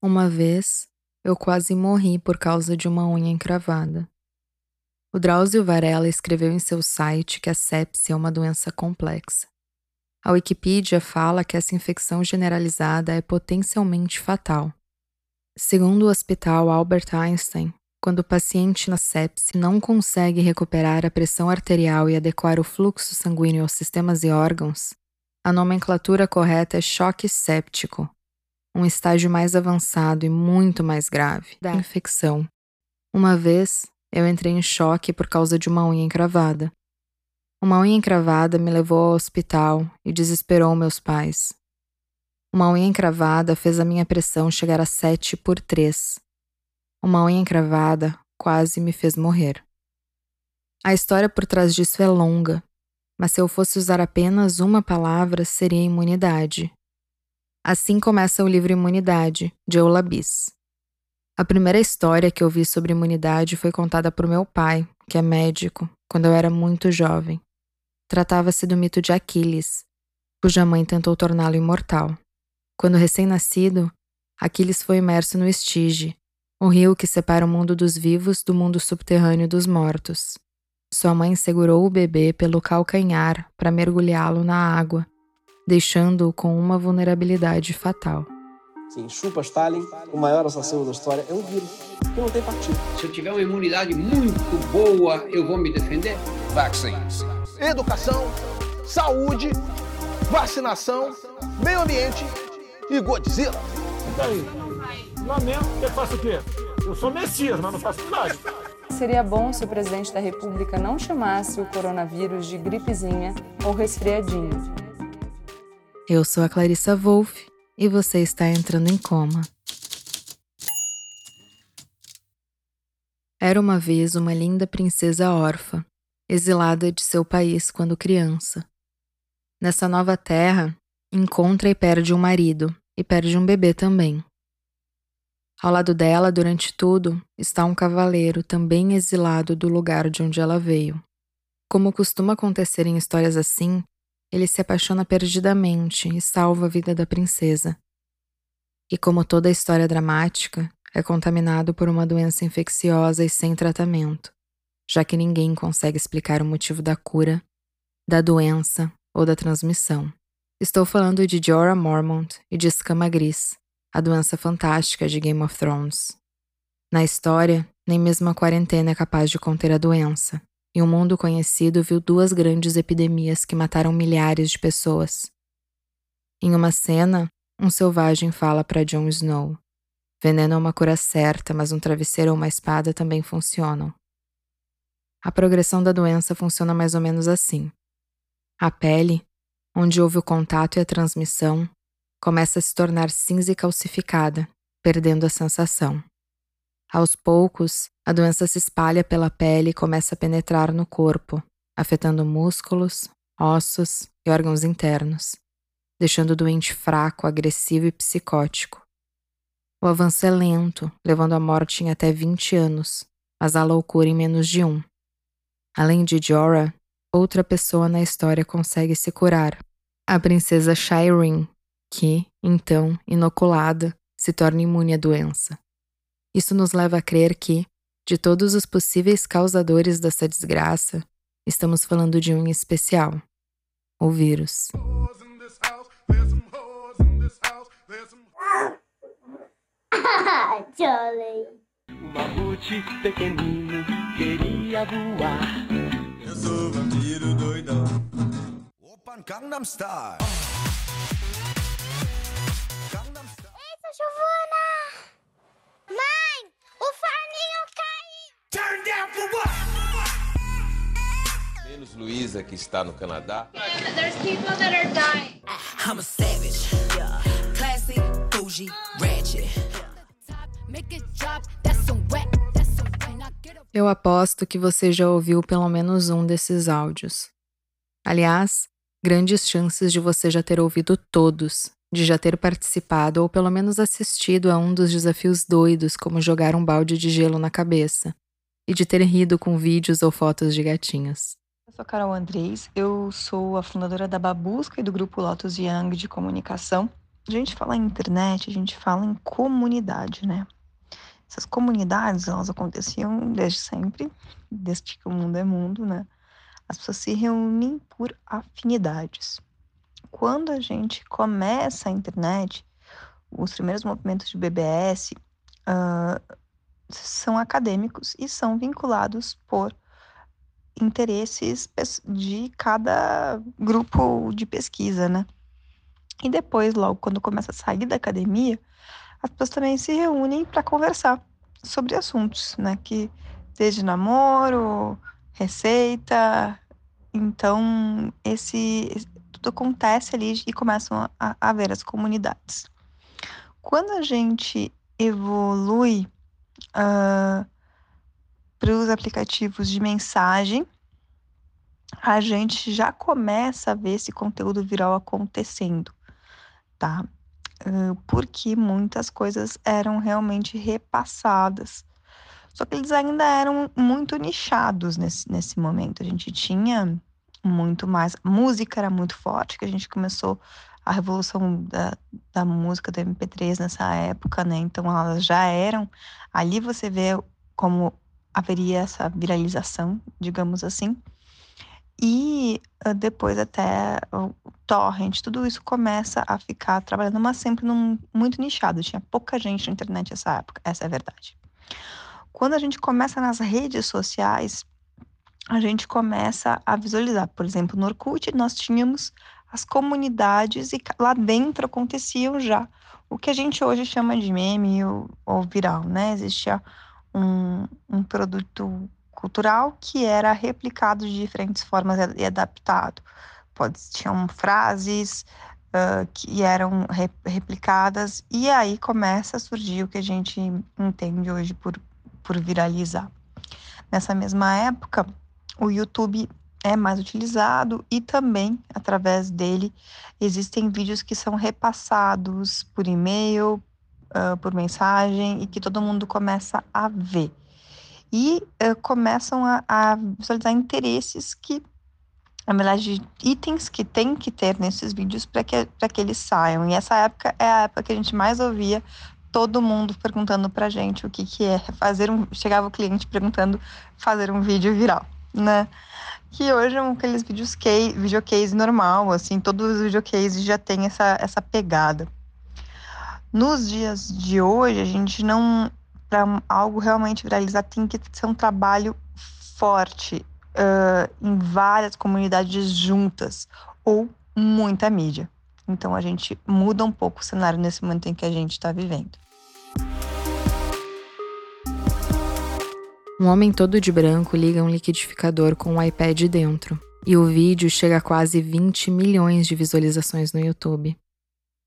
Uma vez, eu quase morri por causa de uma unha encravada. O Drauzio Varela escreveu em seu site que a sepse é uma doença complexa. A Wikipedia fala que essa infecção generalizada é potencialmente fatal. Segundo o Hospital Albert Einstein, quando o paciente na sepse não consegue recuperar a pressão arterial e adequar o fluxo sanguíneo aos sistemas e órgãos, a nomenclatura correta é choque séptico, um estágio mais avançado e muito mais grave da infecção. Uma vez, eu entrei em choque por causa de uma unha encravada. Uma unha encravada me levou ao hospital e desesperou meus pais. Uma unha encravada fez a minha pressão chegar a 7 por 3. Uma unha encravada quase me fez morrer. A história por trás disso é longa, mas se eu fosse usar apenas uma palavra, seria imunidade. Assim começa o livro Imunidade, de Eulabis. A primeira história que eu vi sobre imunidade foi contada por meu pai, que é médico, quando eu era muito jovem. Tratava-se do mito de Aquiles, cuja mãe tentou torná-lo imortal. Quando recém-nascido, Aquiles foi imerso no Estige, o rio que separa o mundo dos vivos do mundo subterrâneo dos mortos. Sua mãe segurou o bebê pelo calcanhar para mergulhá-lo na água deixando-o com uma vulnerabilidade fatal. Sim, chupa Stalin, o maior assassino da história é um vírus que não tem partido. Se eu tiver uma imunidade muito boa, eu vou me defender? Vaccines. Educação, saúde, vacinação, meio ambiente e Godzilla. E aí? Lamento, eu faço o quê? Eu sou Messias, mas não faço nada. Seria bom se o presidente da República não chamasse o coronavírus de gripezinha ou resfriadinho. Eu sou a Clarissa Wolff e você está entrando em coma. Era uma vez uma linda princesa órfã, exilada de seu país quando criança. Nessa nova terra, encontra e perde um marido, e perde um bebê também. Ao lado dela, durante tudo, está um cavaleiro também exilado do lugar de onde ela veio. Como costuma acontecer em histórias assim, ele se apaixona perdidamente e salva a vida da princesa. E como toda história dramática, é contaminado por uma doença infecciosa e sem tratamento, já que ninguém consegue explicar o motivo da cura, da doença ou da transmissão. Estou falando de Jorah Mormont e de Escama Gris, a doença fantástica de Game of Thrones. Na história, nem mesmo a quarentena é capaz de conter a doença, e o mundo conhecido viu duas grandes epidemias que mataram milhares de pessoas. Em uma cena, um selvagem fala para Jon Snow: Veneno é uma cura certa, mas um travesseiro ou uma espada também funcionam. A progressão da doença funciona mais ou menos assim. A pele, onde houve o contato e a transmissão, começa a se tornar cinza e calcificada, perdendo a sensação. Aos poucos, a doença se espalha pela pele e começa a penetrar no corpo, afetando músculos, ossos e órgãos internos, deixando o doente fraco, agressivo e psicótico. O avanço é lento, levando à morte em até 20 anos, mas à loucura em menos de um. Além de Jorah, outra pessoa na história consegue se curar, a princesa Shireen, que, então, inoculada, se torna imune à doença. Isso nos leva a crer que, de todos os possíveis causadores dessa desgraça, estamos falando de um em especial: o vírus. O mamute pequenino queria voar. Eu sou vampiro doidão. Opa, Gangnam Style. Luísa que está no Canadá. There's people that are dying. I'm a savage. Yeah. Classy, bougie, ratchet. Eu aposto que você já ouviu pelo menos um desses áudios. Aliás, grandes chances de você já ter ouvido todos, de já ter participado ou pelo menos assistido a um dos desafios doidos, como jogar um balde de gelo na cabeça, e de ter rido com vídeos ou fotos de gatinhos. Sou Carol Andrés, eu sou a fundadora da Babusca e do grupo Lotus Young de comunicação. a gente fala em internet, a gente fala em comunidade, né? Essas comunidades, elas aconteciam desde sempre, desde que o mundo é mundo, né? As pessoas se reúnem por afinidades. Quando a gente começa a internet, os primeiros movimentos de BBS uh, são acadêmicos e são vinculados por interesses de cada grupo de pesquisa, né? E depois, logo quando começa a sair da academia, as pessoas também se reúnem para conversar sobre assuntos, né? Que desde namoro, receita, então esse tudo acontece ali e começam a, a ver as comunidades. Quando a gente evolui uh, para os aplicativos de mensagem, a gente já começa a ver esse conteúdo viral acontecendo, tá? Porque muitas coisas eram realmente repassadas. Só que eles ainda eram muito nichados nesse, nesse momento. A gente tinha muito mais. Música era muito forte, que a gente começou a revolução da, da música do MP3 nessa época, né? Então elas já eram. Ali você vê como haveria essa viralização, digamos assim. E uh, depois até o torrent, tudo isso começa a ficar trabalhando, mas sempre num, muito nichado. Tinha pouca gente na internet nessa época, essa é a verdade. Quando a gente começa nas redes sociais, a gente começa a visualizar. Por exemplo, no Orkut, nós tínhamos as comunidades e lá dentro aconteciam já o que a gente hoje chama de meme ou, ou viral, né? Existia um, um produto cultural que era replicado de diferentes formas e adaptado. Pode, tinham frases uh, que eram re, replicadas e aí começa a surgir o que a gente entende hoje por, por viralizar. Nessa mesma época, o YouTube é mais utilizado e também através dele existem vídeos que são repassados por e-mail, uh, por mensagem e que todo mundo começa a ver. E uh, começam a, a, visualizar interesses que, na verdade, itens que tem que ter nesses vídeos para que, que eles saiam. E essa época é a época que a gente mais ouvia todo mundo perguntando pra gente o que, que é fazer um. Chegava o cliente perguntando fazer um vídeo viral né? Que hoje é aqueles vídeos case, videocase normal, assim, todos os videocases já tem essa, essa pegada. Nos dias de hoje, a gente não. Para algo realmente viralizar, tem que ser um trabalho forte uh, em várias comunidades juntas ou muita mídia. Então a gente muda um pouco o cenário nesse momento em que a gente está vivendo. Um homem todo de branco liga um liquidificador com um iPad dentro, e o vídeo chega a quase 20 milhões de visualizações no YouTube.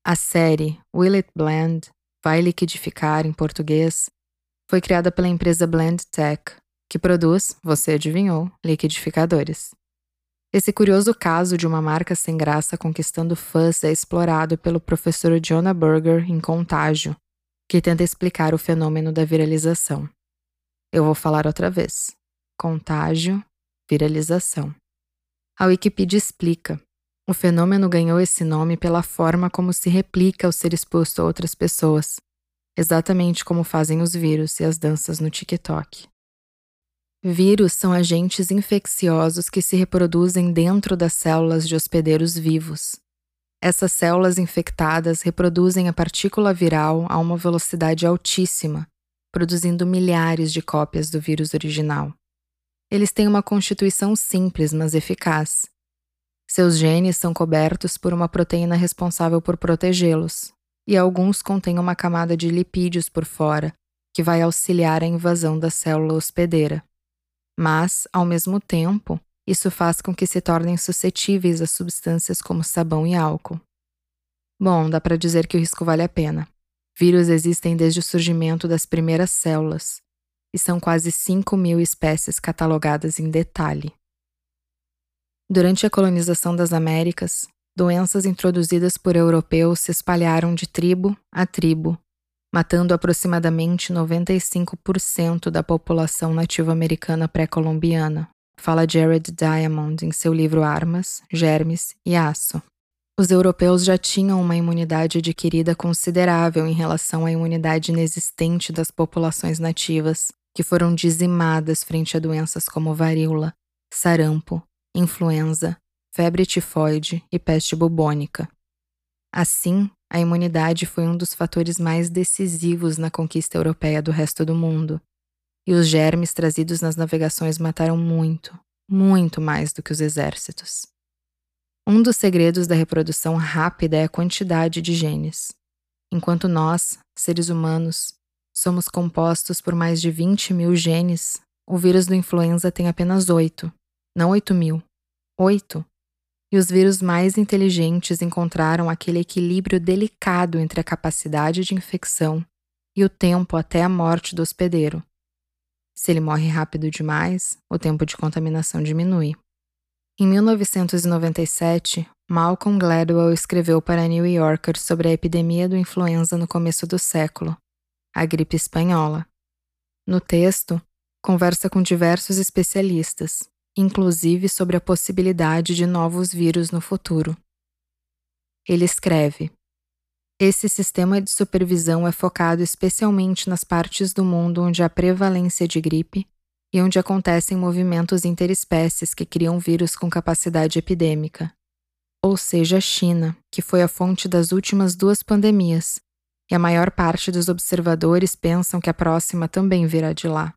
A série Will It Blend? Vai liquidificar em português? Foi criada pela empresa Blend Tech, que produz, você adivinhou, liquidificadores. Esse curioso caso de uma marca sem graça conquistando fãs é explorado pelo professor Jonah Berger em Contágio, que tenta explicar o fenômeno da viralização. Eu vou falar outra vez. Contágio, viralização. A Wikipedia explica. O fenômeno ganhou esse nome pela forma como se replica ao ser exposto a outras pessoas, exatamente como fazem os vírus e as danças no TikTok. Vírus são agentes infecciosos que se reproduzem dentro das células de hospedeiros vivos. Essas células infectadas reproduzem a partícula viral a uma velocidade altíssima, produzindo milhares de cópias do vírus original. Eles têm uma constituição simples, mas eficaz. Seus genes são cobertos por uma proteína responsável por protegê-los, e alguns contêm uma camada de lipídios por fora, que vai auxiliar a invasão da célula hospedeira. Mas, ao mesmo tempo, isso faz com que se tornem suscetíveis a substâncias como sabão e álcool. Bom, dá para dizer que o risco vale a pena. Vírus existem desde o surgimento das primeiras células, e são quase 5 mil espécies catalogadas em detalhe. Durante a colonização das Américas, doenças introduzidas por europeus se espalharam de tribo a tribo, matando aproximadamente 95% da população nativa-americana pré-colombiana, fala Jared Diamond em seu livro Armas, Germes e Aço. Os europeus já tinham uma imunidade adquirida considerável em relação à imunidade inexistente das populações nativas, que foram dizimadas frente a doenças como varíola, sarampo, influenza, febre tifoide e peste bubônica. Assim, a imunidade foi um dos fatores mais decisivos na conquista europeia do resto do mundo. E os germes trazidos nas navegações mataram muito, muito mais do que os exércitos. Um dos segredos da reprodução rápida é a quantidade de genes. Enquanto nós, seres humanos, somos compostos por mais de 20 mil genes, o vírus do influenza tem apenas 8, não 8 mil. 8 e os vírus mais inteligentes encontraram aquele equilíbrio delicado entre a capacidade de infecção e o tempo até a morte do hospedeiro. Se ele morre rápido demais, o tempo de contaminação diminui. Em 1997, Malcolm Gladwell escreveu para New Yorker sobre a epidemia do influenza no começo do século, a gripe espanhola. No texto, conversa com diversos especialistas, inclusive sobre a possibilidade de novos vírus no futuro. Ele escreve: Esse sistema de supervisão é focado especialmente nas partes do mundo onde há prevalência de gripe e onde acontecem movimentos interespécies que criam vírus com capacidade epidêmica. Ou seja, a China, que foi a fonte das últimas duas pandemias, e a maior parte dos observadores pensam que a próxima também virá de lá.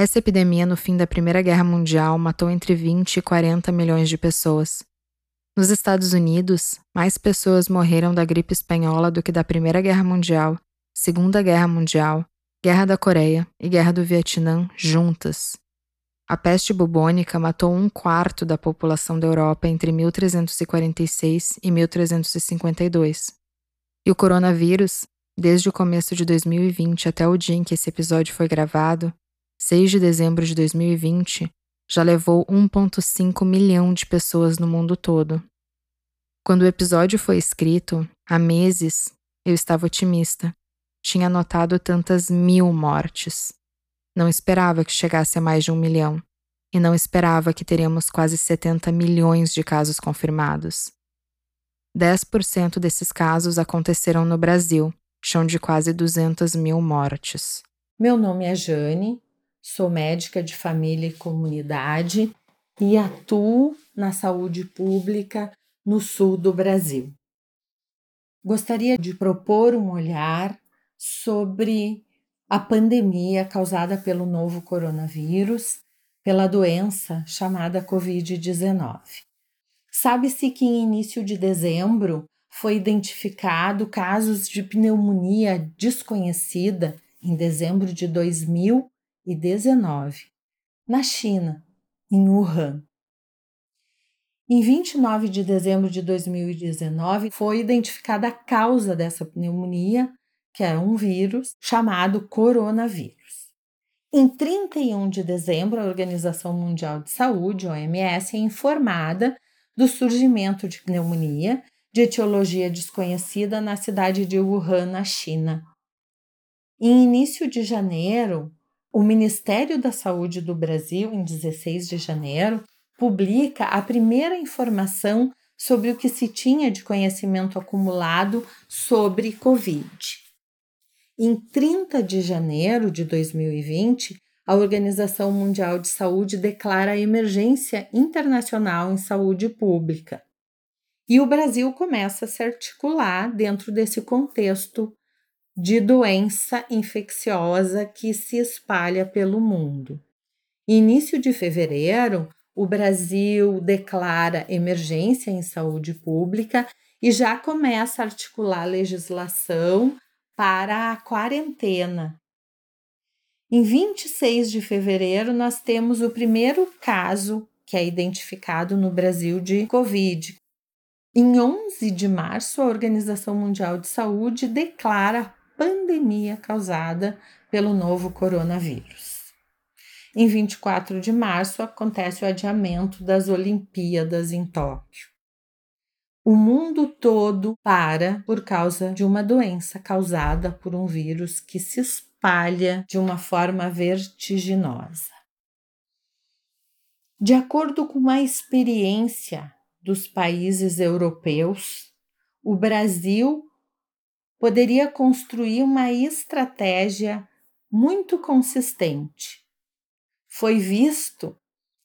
Essa epidemia, no fim da Primeira Guerra Mundial, matou entre 20 e 40 milhões de pessoas. Nos Estados Unidos, mais pessoas morreram da gripe espanhola do que da Primeira Guerra Mundial, Segunda Guerra Mundial, Guerra da Coreia e Guerra do Vietnã juntas. A peste bubônica matou um quarto da população da Europa entre 1346 e 1352. E o coronavírus, desde o começo de 2020 até o dia em que esse episódio foi gravado, 6 de dezembro de 2020, já levou 1,5 milhão de pessoas no mundo todo. Quando o episódio foi escrito, há meses, eu estava otimista. Tinha notado tantas mil mortes. Não esperava que chegasse a mais de um milhão. E não esperava que teríamos quase 70 milhões de casos confirmados. 10% desses casos aconteceram no Brasil, chão de quase 200 mil mortes. Meu nome é Jane, Sou médica de família e comunidade e atuo na saúde pública no sul do Brasil. Gostaria de propor um olhar sobre a pandemia causada pelo novo coronavírus, pela doença chamada Covid-19. Sabe-se que em início de dezembro foi identificado casos de pneumonia desconhecida em dezembro de 2000 2019, na China, em Wuhan. Em 29 de dezembro de 2019, foi identificada a causa dessa pneumonia, que era um vírus chamado coronavírus. Em 31 de dezembro, a Organização Mundial de Saúde, OMS, é informada do surgimento de pneumonia de etiologia desconhecida na cidade de Wuhan, na China. Em início de janeiro, o Ministério da Saúde do Brasil, em 16 de janeiro, publica a primeira informação sobre o que se tinha de conhecimento acumulado sobre Covid. Em 30 de janeiro de 2020, a Organização Mundial de Saúde declara a emergência internacional em saúde pública. E o Brasil começa a se articular dentro desse contexto de doença infecciosa que se espalha pelo mundo. Início de fevereiro, o Brasil declara emergência em saúde pública e já começa a articular legislação para a quarentena. Em 26 de fevereiro, nós temos o primeiro caso que é identificado no Brasil de Covid. Em 11 de março, a Organização Mundial de Saúde declara pandemia causada pelo novo coronavírus. Em 24 de março acontece o adiamento das Olimpíadas em Tóquio. O mundo todo para por causa de uma doença causada por um vírus que se espalha de uma forma vertiginosa. De acordo com uma experiência dos países europeus, o Brasil poderia construir uma estratégia muito consistente. Foi visto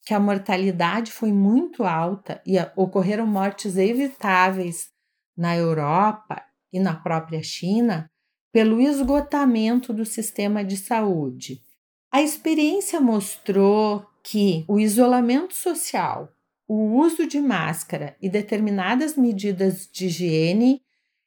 que a mortalidade foi muito alta e ocorreram mortes evitáveis na Europa e na própria China pelo esgotamento do sistema de saúde. A experiência mostrou que o isolamento social, o uso de máscara e determinadas medidas de higiene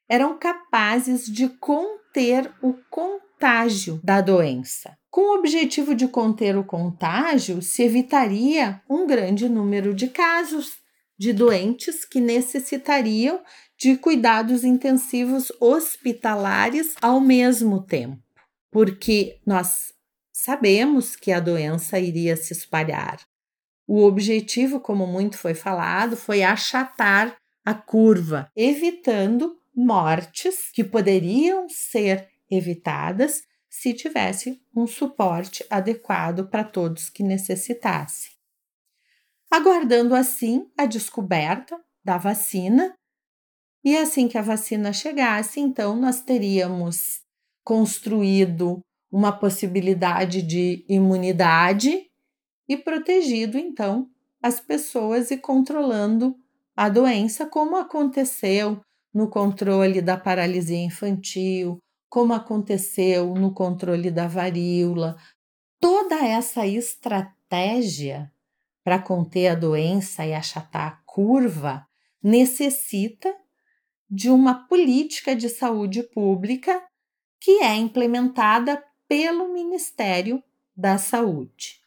eram capazes de conter o contágio da doença. Com o objetivo de conter o contágio, se evitaria um grande número de casos de doentes que necessitariam de cuidados intensivos hospitalares ao mesmo tempo, porque nós sabemos que a doença iria se espalhar. O objetivo, como muito foi falado, foi achatar a curva, evitando mortes que poderiam ser evitadas se tivesse um suporte adequado para todos que necessitassem. Aguardando assim a descoberta da vacina, e assim que a vacina chegasse, então nós teríamos construído uma possibilidade de imunidade e protegido então as pessoas e controlando a doença, como aconteceu no controle da paralisia infantil, como aconteceu no controle da varíola. Toda essa estratégia para conter a doença e achatar a curva necessita de uma política de saúde pública que é implementada pelo Ministério da Saúde.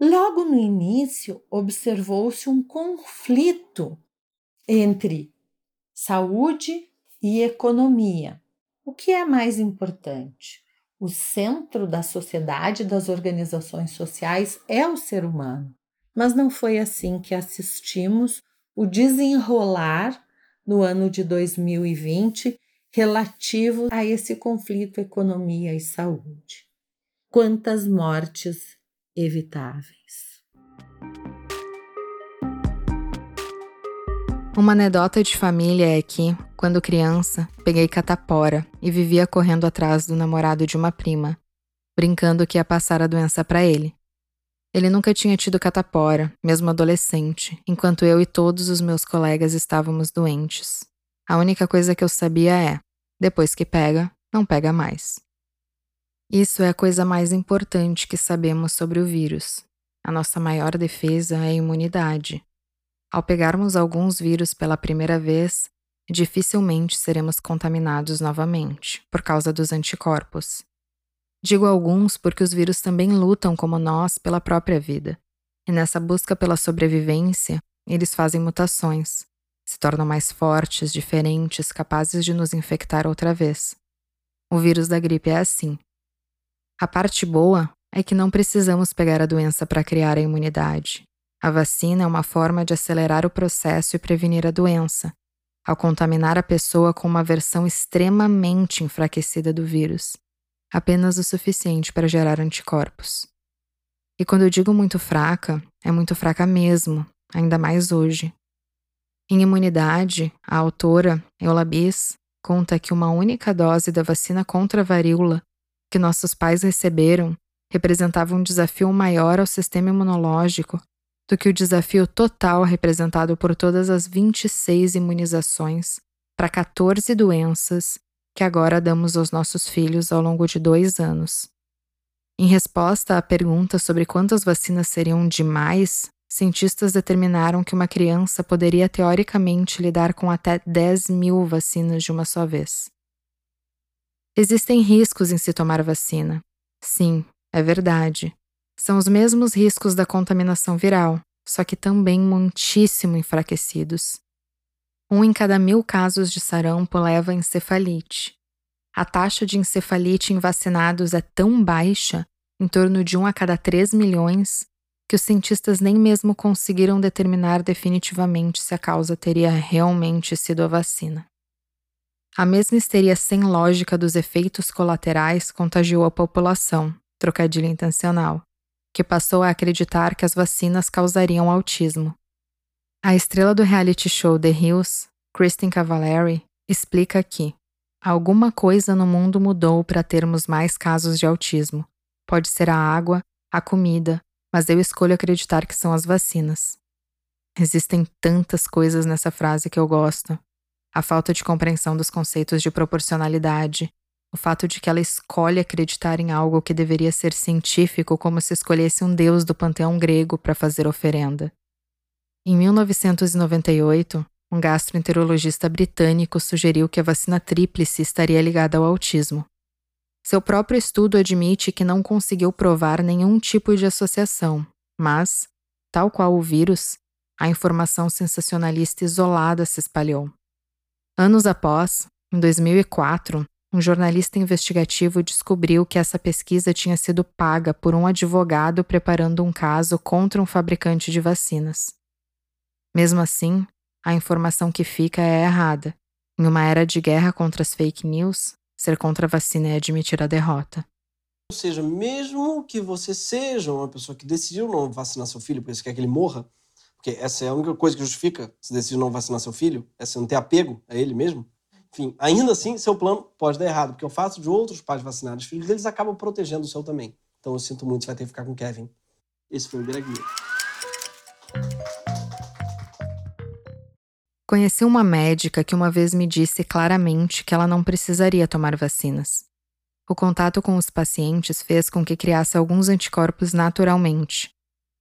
Logo no início, observou-se um conflito entre saúde e economia. O que é mais importante? O centro da sociedade, das organizações sociais, é o ser humano. Mas não foi assim que assistimos o desenrolar no ano de 2020 relativo a esse conflito economia e saúde. Quantas mortes evitáveis. Uma anedota de família é que, quando criança, peguei catapora e vivia correndo atrás do namorado de uma prima, brincando que ia passar a doença para ele. Ele nunca tinha tido catapora, mesmo adolescente, enquanto eu e todos os meus colegas estávamos doentes. A única coisa que eu sabia é: depois que pega, não pega mais. Isso é a coisa mais importante que sabemos sobre o vírus. A nossa maior defesa é a imunidade. Ao pegarmos alguns vírus pela primeira vez, dificilmente seremos contaminados novamente, por causa dos anticorpos. Digo alguns porque os vírus também lutam como nós pela própria vida. E nessa busca pela sobrevivência, eles fazem mutações, se tornam mais fortes, diferentes, capazes de nos infectar outra vez. O vírus da gripe é assim. A parte boa é que não precisamos pegar a doença para criar a imunidade. A vacina é uma forma de acelerar o processo e prevenir a doença, ao contaminar a pessoa com uma versão extremamente enfraquecida do vírus, apenas o suficiente para gerar anticorpos. E quando eu digo muito fraca, é muito fraca mesmo, ainda mais hoje. Em imunidade, a autora, Eulabis, conta que uma única dose da vacina contra a varíola que nossos pais receberam representava um desafio maior ao sistema imunológico do que o desafio total representado por todas as 26 imunizações para 14 doenças que agora damos aos nossos filhos ao longo de dois anos. Em resposta à pergunta sobre quantas vacinas seriam demais, cientistas determinaram que uma criança poderia teoricamente lidar com até 10 mil vacinas de uma só vez. Existem riscos em se tomar vacina. Sim, é verdade. São os mesmos riscos da contaminação viral, só que também muitíssimo enfraquecidos. Um em cada mil casos de sarampo leva encefalite. A taxa de encefalite em vacinados é tão baixa, em torno de um a cada 3 milhões, que os cientistas nem mesmo conseguiram determinar definitivamente se a causa teria realmente sido a vacina. A mesma histeria sem lógica dos efeitos colaterais contagiou a população, trocadilho intencional, que passou a acreditar que as vacinas causariam autismo. A estrela do reality show The Hills, Kristen Cavallari, explica que alguma coisa no mundo mudou para termos mais casos de autismo. Pode ser a água, a comida, mas eu escolho acreditar que são as vacinas. Existem tantas coisas nessa frase que eu gosto. A falta de compreensão dos conceitos de proporcionalidade, o fato de que ela escolhe acreditar em algo que deveria ser científico, como se escolhesse um deus do panteão grego para fazer oferenda. Em 1998, um gastroenterologista britânico sugeriu que a vacina tríplice estaria ligada ao autismo. Seu próprio estudo admite que não conseguiu provar nenhum tipo de associação, mas, tal qual o vírus, a informação sensacionalista isolada se espalhou. Anos após, em 2004, um jornalista investigativo descobriu que essa pesquisa tinha sido paga por um advogado preparando um caso contra um fabricante de vacinas. Mesmo assim, a informação que fica é errada. Em uma era de guerra contra as fake news, ser contra a vacina é admitir a derrota. Ou seja, mesmo que você seja uma pessoa que decidiu não vacinar seu filho porque você quer que ele morra, porque essa é a única coisa que justifica se decidir não vacinar seu filho, é você não ter apego a ele mesmo. Enfim, ainda assim, seu plano pode dar errado, porque o fato de outros pais vacinarem os filhos deles acaba protegendo o seu também. Então eu sinto muito, você vai ter que ficar com o Kevin. Esse foi o Greg. Conheci uma médica que uma vez me disse claramente que ela não precisaria tomar vacinas. O contato com os pacientes fez com que criasse alguns anticorpos naturalmente,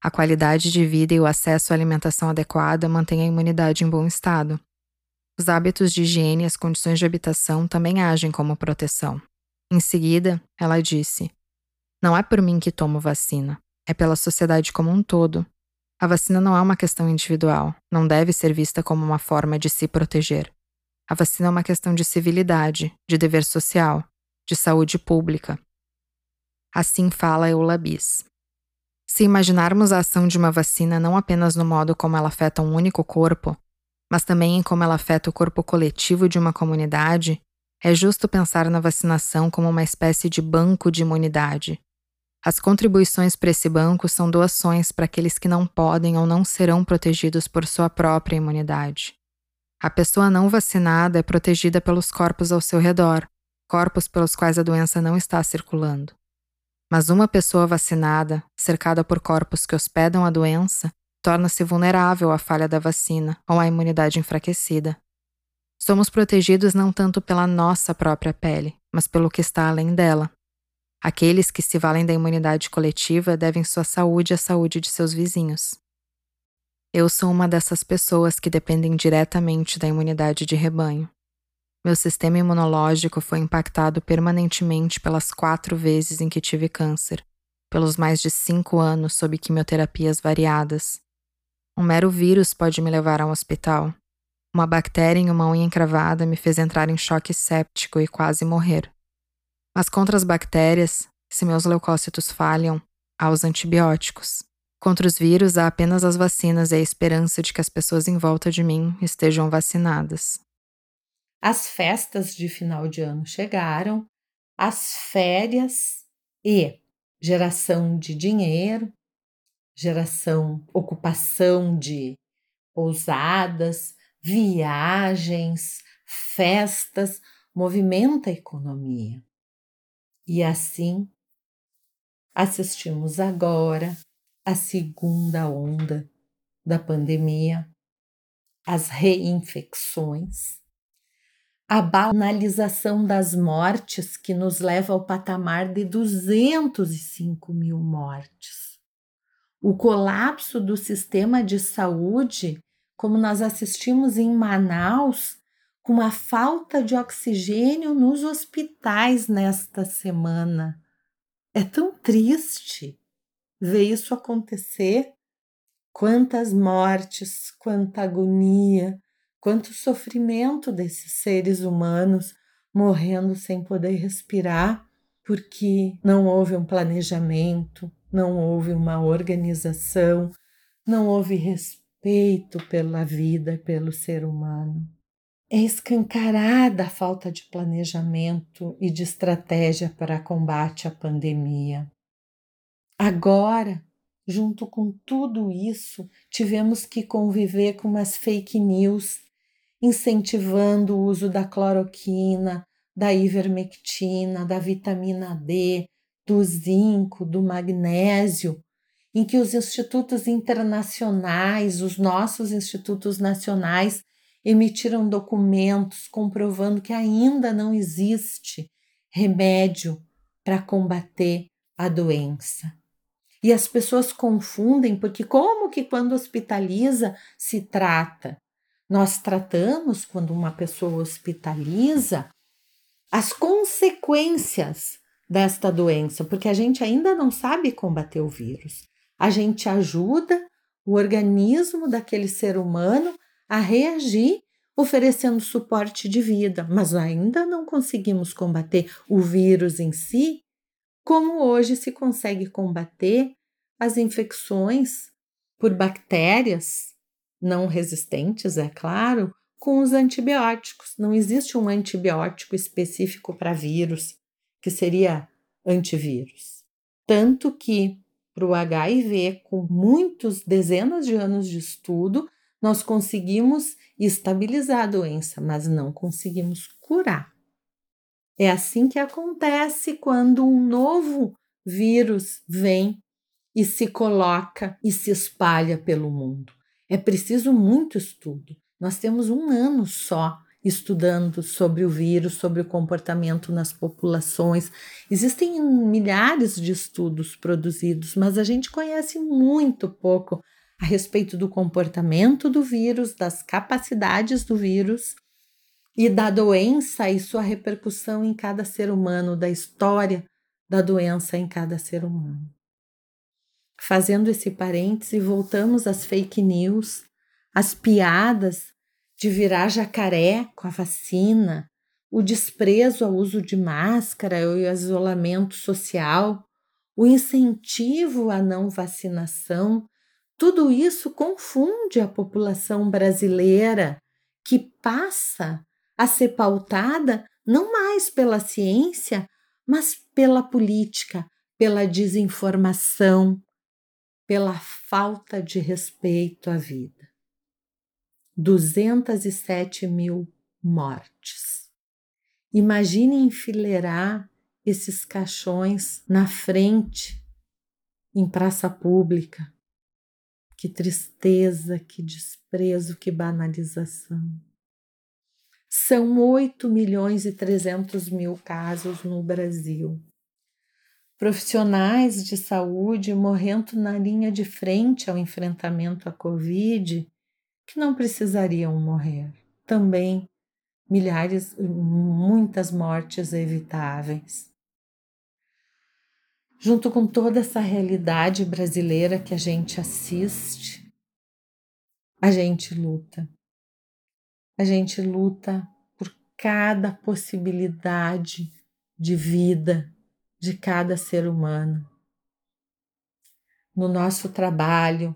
a qualidade de vida e o acesso à alimentação adequada mantêm a imunidade em bom estado. Os hábitos de higiene e as condições de habitação também agem como proteção. Em seguida, ela disse: Não é por mim que tomo vacina, é pela sociedade como um todo. A vacina não é uma questão individual, não deve ser vista como uma forma de se proteger. A vacina é uma questão de civilidade, de dever social, de saúde pública. Assim fala Eulabis. Se imaginarmos a ação de uma vacina não apenas no modo como ela afeta um único corpo, mas também em como ela afeta o corpo coletivo de uma comunidade, é justo pensar na vacinação como uma espécie de banco de imunidade. As contribuições para esse banco são doações para aqueles que não podem ou não serão protegidos por sua própria imunidade. A pessoa não vacinada é protegida pelos corpos ao seu redor, corpos pelos quais a doença não está circulando. Mas uma pessoa vacinada, cercada por corpos que hospedam a doença, torna-se vulnerável à falha da vacina ou à imunidade enfraquecida. Somos protegidos não tanto pela nossa própria pele, mas pelo que está além dela. Aqueles que se valem da imunidade coletiva devem sua saúde à saúde de seus vizinhos. Eu sou uma dessas pessoas que dependem diretamente da imunidade de rebanho. Meu sistema imunológico foi impactado permanentemente pelas quatro vezes em que tive câncer, pelos mais de cinco anos sob quimioterapias variadas. Um mero vírus pode me levar a um hospital. Uma bactéria em uma unha encravada me fez entrar em choque séptico e quase morrer. Mas contra as bactérias, se meus leucócitos falham, há os antibióticos. Contra os vírus, há apenas as vacinas e a esperança de que as pessoas em volta de mim estejam vacinadas. As festas de final de ano chegaram, as férias e geração de dinheiro, geração, ocupação de pousadas, viagens, festas, movimenta a economia. E assim, assistimos agora a segunda onda da pandemia, as reinfecções, a banalização das mortes que nos leva ao patamar de 205 mil mortes. O colapso do sistema de saúde, como nós assistimos em Manaus, com a falta de oxigênio nos hospitais nesta semana. É tão triste ver isso acontecer. Quantas mortes, quanta agonia, quanto sofrimento desses seres humanos morrendo sem poder respirar, porque não houve um planejamento, não houve uma organização, não houve respeito pela vida, pelo ser humano. É escancarada a falta de planejamento e de estratégia para combate à pandemia. Agora, junto com tudo isso, tivemos que conviver com umas fake news, incentivando o uso da cloroquina, da ivermectina, da vitamina D, do zinco, do magnésio, em que os institutos internacionais, os nossos institutos nacionais, emitiram documentos comprovando que ainda não existe remédio para combater a doença. E as pessoas confundem porque como que quando hospitaliza se trata? Nós tratamos quando uma pessoa hospitaliza as consequências desta doença, porque a gente ainda não sabe combater o vírus. A gente ajuda o organismo daquele ser humano a reagir, oferecendo suporte de vida, mas ainda não conseguimos combater o vírus em si, como hoje se consegue combater as infecções por bactérias não resistentes, é claro, com os antibióticos. Não existe um antibiótico específico para vírus, que seria antivírus. Tanto que para o HIV, com muitos dezenas de anos de estudo, nós conseguimos estabilizar a doença, mas não conseguimos curar. É assim que acontece quando um novo vírus vem e se coloca e se espalha pelo mundo. É preciso muito estudo. Nós temos um ano só estudando sobre o vírus, sobre o comportamento nas populações. Existem milhares de estudos produzidos, mas a gente conhece muito pouco a respeito do comportamento do vírus, das capacidades do vírus e da doença e sua repercussão em cada ser humano, da história da doença em cada ser humano. Fazendo esse parêntese, voltamos às fake news, às piadas de virar jacaré com a vacina, o desprezo ao uso de máscara e o isolamento social, o incentivo à não vacinação, tudo isso confunde a população brasileira que passa a ser pautada não mais pela ciência, mas pela política, pela desinformação, pela falta de respeito à vida. 207 mil mortes. Imagine enfileirar esses caixões na frente, em praça pública. Que tristeza, que desprezo, que banalização. São 8 milhões e 300 mil casos no Brasil profissionais de saúde morrendo na linha de frente ao enfrentamento à Covid que não precisariam morrer. Também milhares, muitas mortes evitáveis. Junto com toda essa realidade brasileira que a gente assiste, a gente luta. A gente luta por cada possibilidade de vida de cada ser humano. No nosso trabalho,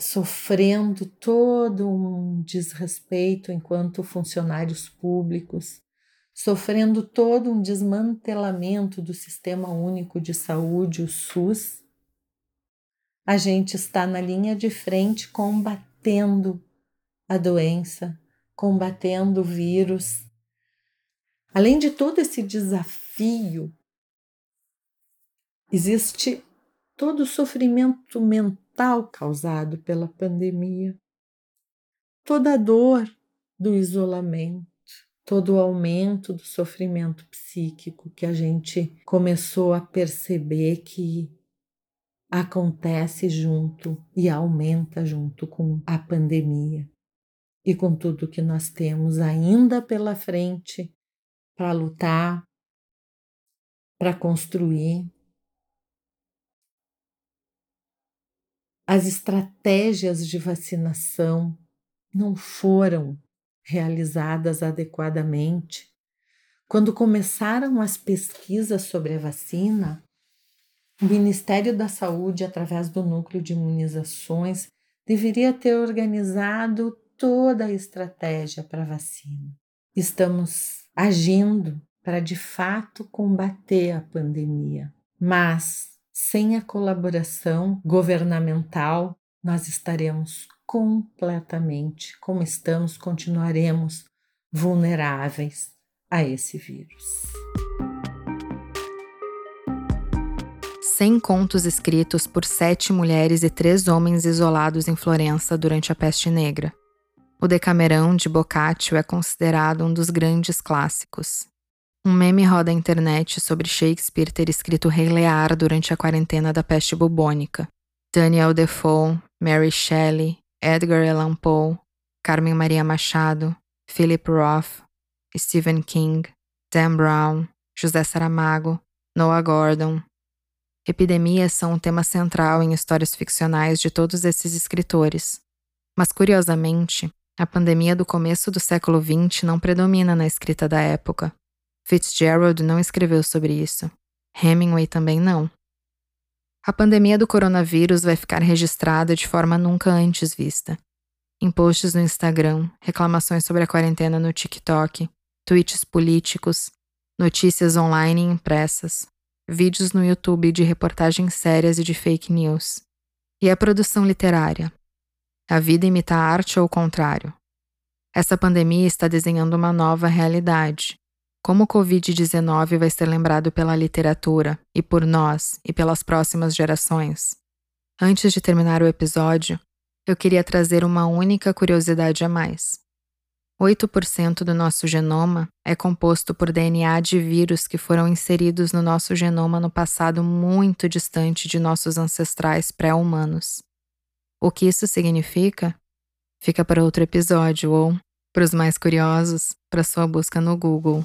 sofrendo todo um desrespeito enquanto funcionários públicos, sofrendo todo um desmantelamento do Sistema Único de Saúde, o SUS, a gente está na linha de frente combatendo a doença, combatendo o vírus. Além de todo esse desafio, existe todo o sofrimento mental causado pela pandemia, toda a dor do isolamento, todo o aumento do sofrimento psíquico que a gente começou a perceber que acontece junto e aumenta junto com a pandemia e com tudo que nós temos ainda pela frente para lutar, para construir. As estratégias de vacinação não foram realizadas adequadamente. Quando começaram as pesquisas sobre a vacina, o Ministério da Saúde, através do núcleo de imunizações, deveria ter organizado toda a estratégia para a vacina. Estamos agindo para de fato combater a pandemia. Mas sem a colaboração governamental, nós estaremos completamente, como estamos, continuaremos vulneráveis a esse vírus. 100 contos escritos por sete mulheres e três homens isolados em Florença durante a Peste Negra. O Decamerão de Boccaccio é considerado um dos grandes clássicos. Um meme roda a internet sobre Shakespeare ter escrito Rei Lear durante a quarentena da peste bubônica. Daniel Defoe, Mary Shelley, Edgar Allan Poe, Carmen Maria Machado, Philip Roth, Stephen King, Dan Brown, José Saramago, Noah Gordon, Epidemias são um tema central em histórias ficcionais de todos esses escritores. Mas, curiosamente, a pandemia do começo do século XX não predomina na escrita da época. Fitzgerald não escreveu sobre isso. Hemingway também não. A pandemia do coronavírus vai ficar registrada de forma nunca antes vista. Em posts no Instagram, reclamações sobre a quarentena no TikTok, tweets políticos, notícias online impressas, vídeos no YouTube de reportagens sérias e de fake news. E a produção literária. A vida imita a arte ou o contrário? Essa pandemia está desenhando uma nova realidade. Como o Covid-19 vai ser lembrado pela literatura, e por nós, e pelas próximas gerações? Antes de terminar o episódio, eu queria trazer uma única curiosidade a mais. 8% do nosso genoma é composto por DNA de vírus que foram inseridos no nosso genoma no passado muito distante de nossos ancestrais pré-humanos. O que isso significa? Fica para outro episódio ou, para os mais curiosos, para sua busca no Google.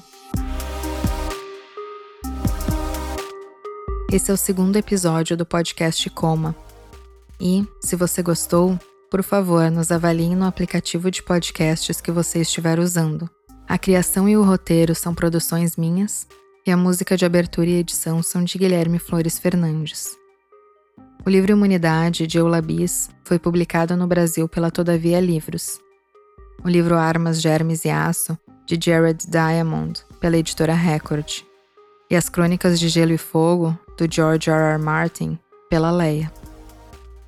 Esse é o segundo episódio do podcast Coma. E, se você gostou, por favor, nos avaliem no aplicativo de podcasts que você estiver usando. A criação e o roteiro são produções minhas e a música de abertura e edição são de Guilherme Flores Fernandes. O livro Imunidade, de Eulabis, foi publicado no Brasil pela Todavia Livros. O livro Armas, Germes e Aço, de Jared Diamond, pela editora Record. E as Crônicas de Gelo e Fogo, do George R. R. Martin, pela Leia.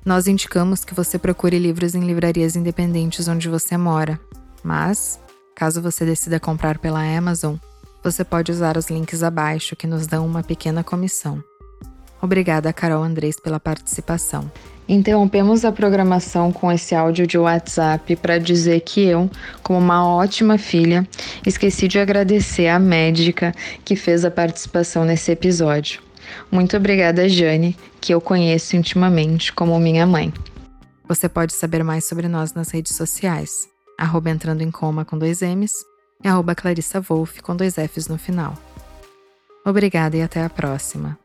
Nós indicamos que você procure livros em livrarias independentes onde você mora, mas, caso você decida comprar pela Amazon, você pode usar os links abaixo que nos dão uma pequena comissão. Obrigada, Carol Andrés, pela participação. Interrompemos a programação com esse áudio de WhatsApp para dizer que eu, como uma ótima filha, esqueci de agradecer à médica que fez a participação nesse episódio. Muito obrigada, Jane, que eu conheço intimamente como minha mãe. Você pode saber mais sobre nós nas redes sociais, arroba entrando em coma com dois M's e arroba Clarissa Wolf com dois F's no final. Obrigada e até a próxima.